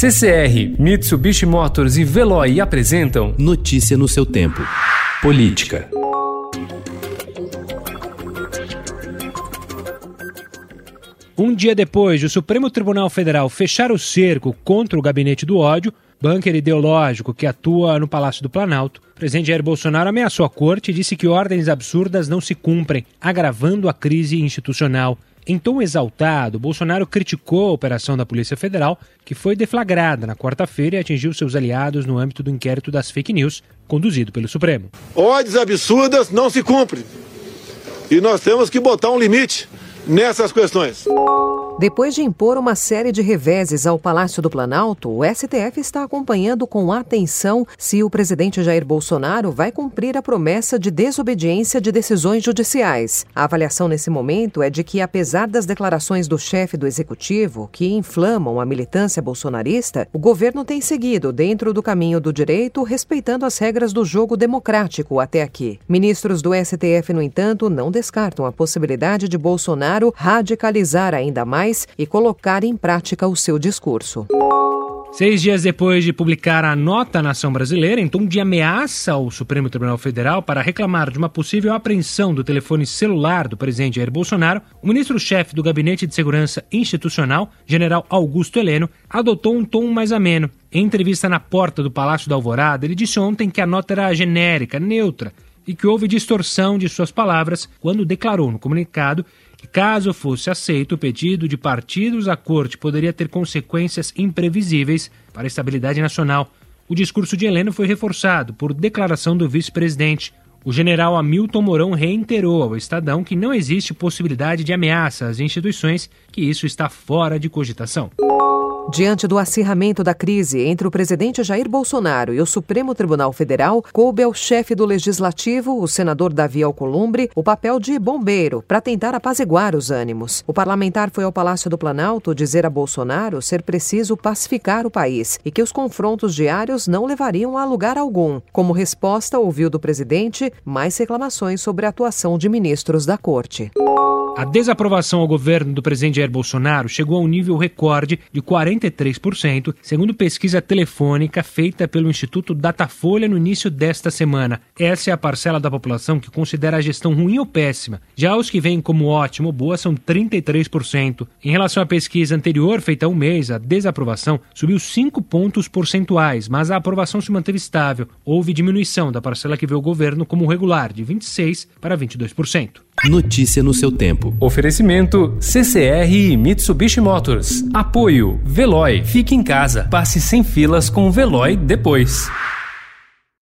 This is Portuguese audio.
CCR, Mitsubishi Motors e Veloy apresentam Notícia no seu tempo. Política. Um dia depois de o Supremo Tribunal Federal fechar o cerco contra o gabinete do ódio, bunker ideológico que atua no Palácio do Planalto, o presidente Jair Bolsonaro ameaçou a corte e disse que ordens absurdas não se cumprem, agravando a crise institucional. Em tom exaltado, Bolsonaro criticou a operação da Polícia Federal, que foi deflagrada na quarta-feira e atingiu seus aliados no âmbito do inquérito das fake news, conduzido pelo Supremo. Ordens absurdas não se cumprem. E nós temos que botar um limite nessas questões. Depois de impor uma série de reveses ao Palácio do Planalto, o STF está acompanhando com atenção se o presidente Jair Bolsonaro vai cumprir a promessa de desobediência de decisões judiciais. A avaliação nesse momento é de que, apesar das declarações do chefe do executivo, que inflamam a militância bolsonarista, o governo tem seguido dentro do caminho do direito, respeitando as regras do jogo democrático até aqui. Ministros do STF, no entanto, não descartam a possibilidade de Bolsonaro radicalizar ainda mais e colocar em prática o seu discurso. Seis dias depois de publicar a nota nação brasileira, em tom de ameaça ao Supremo Tribunal Federal para reclamar de uma possível apreensão do telefone celular do presidente Jair Bolsonaro, o ministro-chefe do Gabinete de Segurança Institucional, general Augusto Heleno, adotou um tom mais ameno. Em entrevista na porta do Palácio da Alvorada, ele disse ontem que a nota era genérica, neutra e que houve distorção de suas palavras quando declarou no comunicado caso fosse aceito o pedido de partidos à corte, poderia ter consequências imprevisíveis para a estabilidade nacional. O discurso de Heleno foi reforçado por declaração do vice-presidente. O general Hamilton Mourão reiterou ao Estadão que não existe possibilidade de ameaça às instituições, que isso está fora de cogitação. Diante do acirramento da crise entre o presidente Jair Bolsonaro e o Supremo Tribunal Federal, coube ao chefe do Legislativo, o senador Davi Alcolumbre, o papel de bombeiro para tentar apaziguar os ânimos. O parlamentar foi ao Palácio do Planalto dizer a Bolsonaro ser preciso pacificar o país e que os confrontos diários não levariam a lugar algum. Como resposta, ouviu do presidente mais reclamações sobre a atuação de ministros da corte. A desaprovação ao governo do presidente Jair Bolsonaro chegou a um nível recorde de 43%, segundo pesquisa telefônica feita pelo Instituto Datafolha no início desta semana. Essa é a parcela da população que considera a gestão ruim ou péssima. Já os que veem como ótimo ou boa são 33%. Em relação à pesquisa anterior, feita há um mês, a desaprovação subiu 5 pontos percentuais, mas a aprovação se manteve estável. Houve diminuição da parcela que vê o governo como regular, de 26% para 22%. Notícia no seu tempo. Oferecimento CCR e Mitsubishi Motors. Apoio Veloy. Fique em casa. Passe sem filas com o Veloy depois.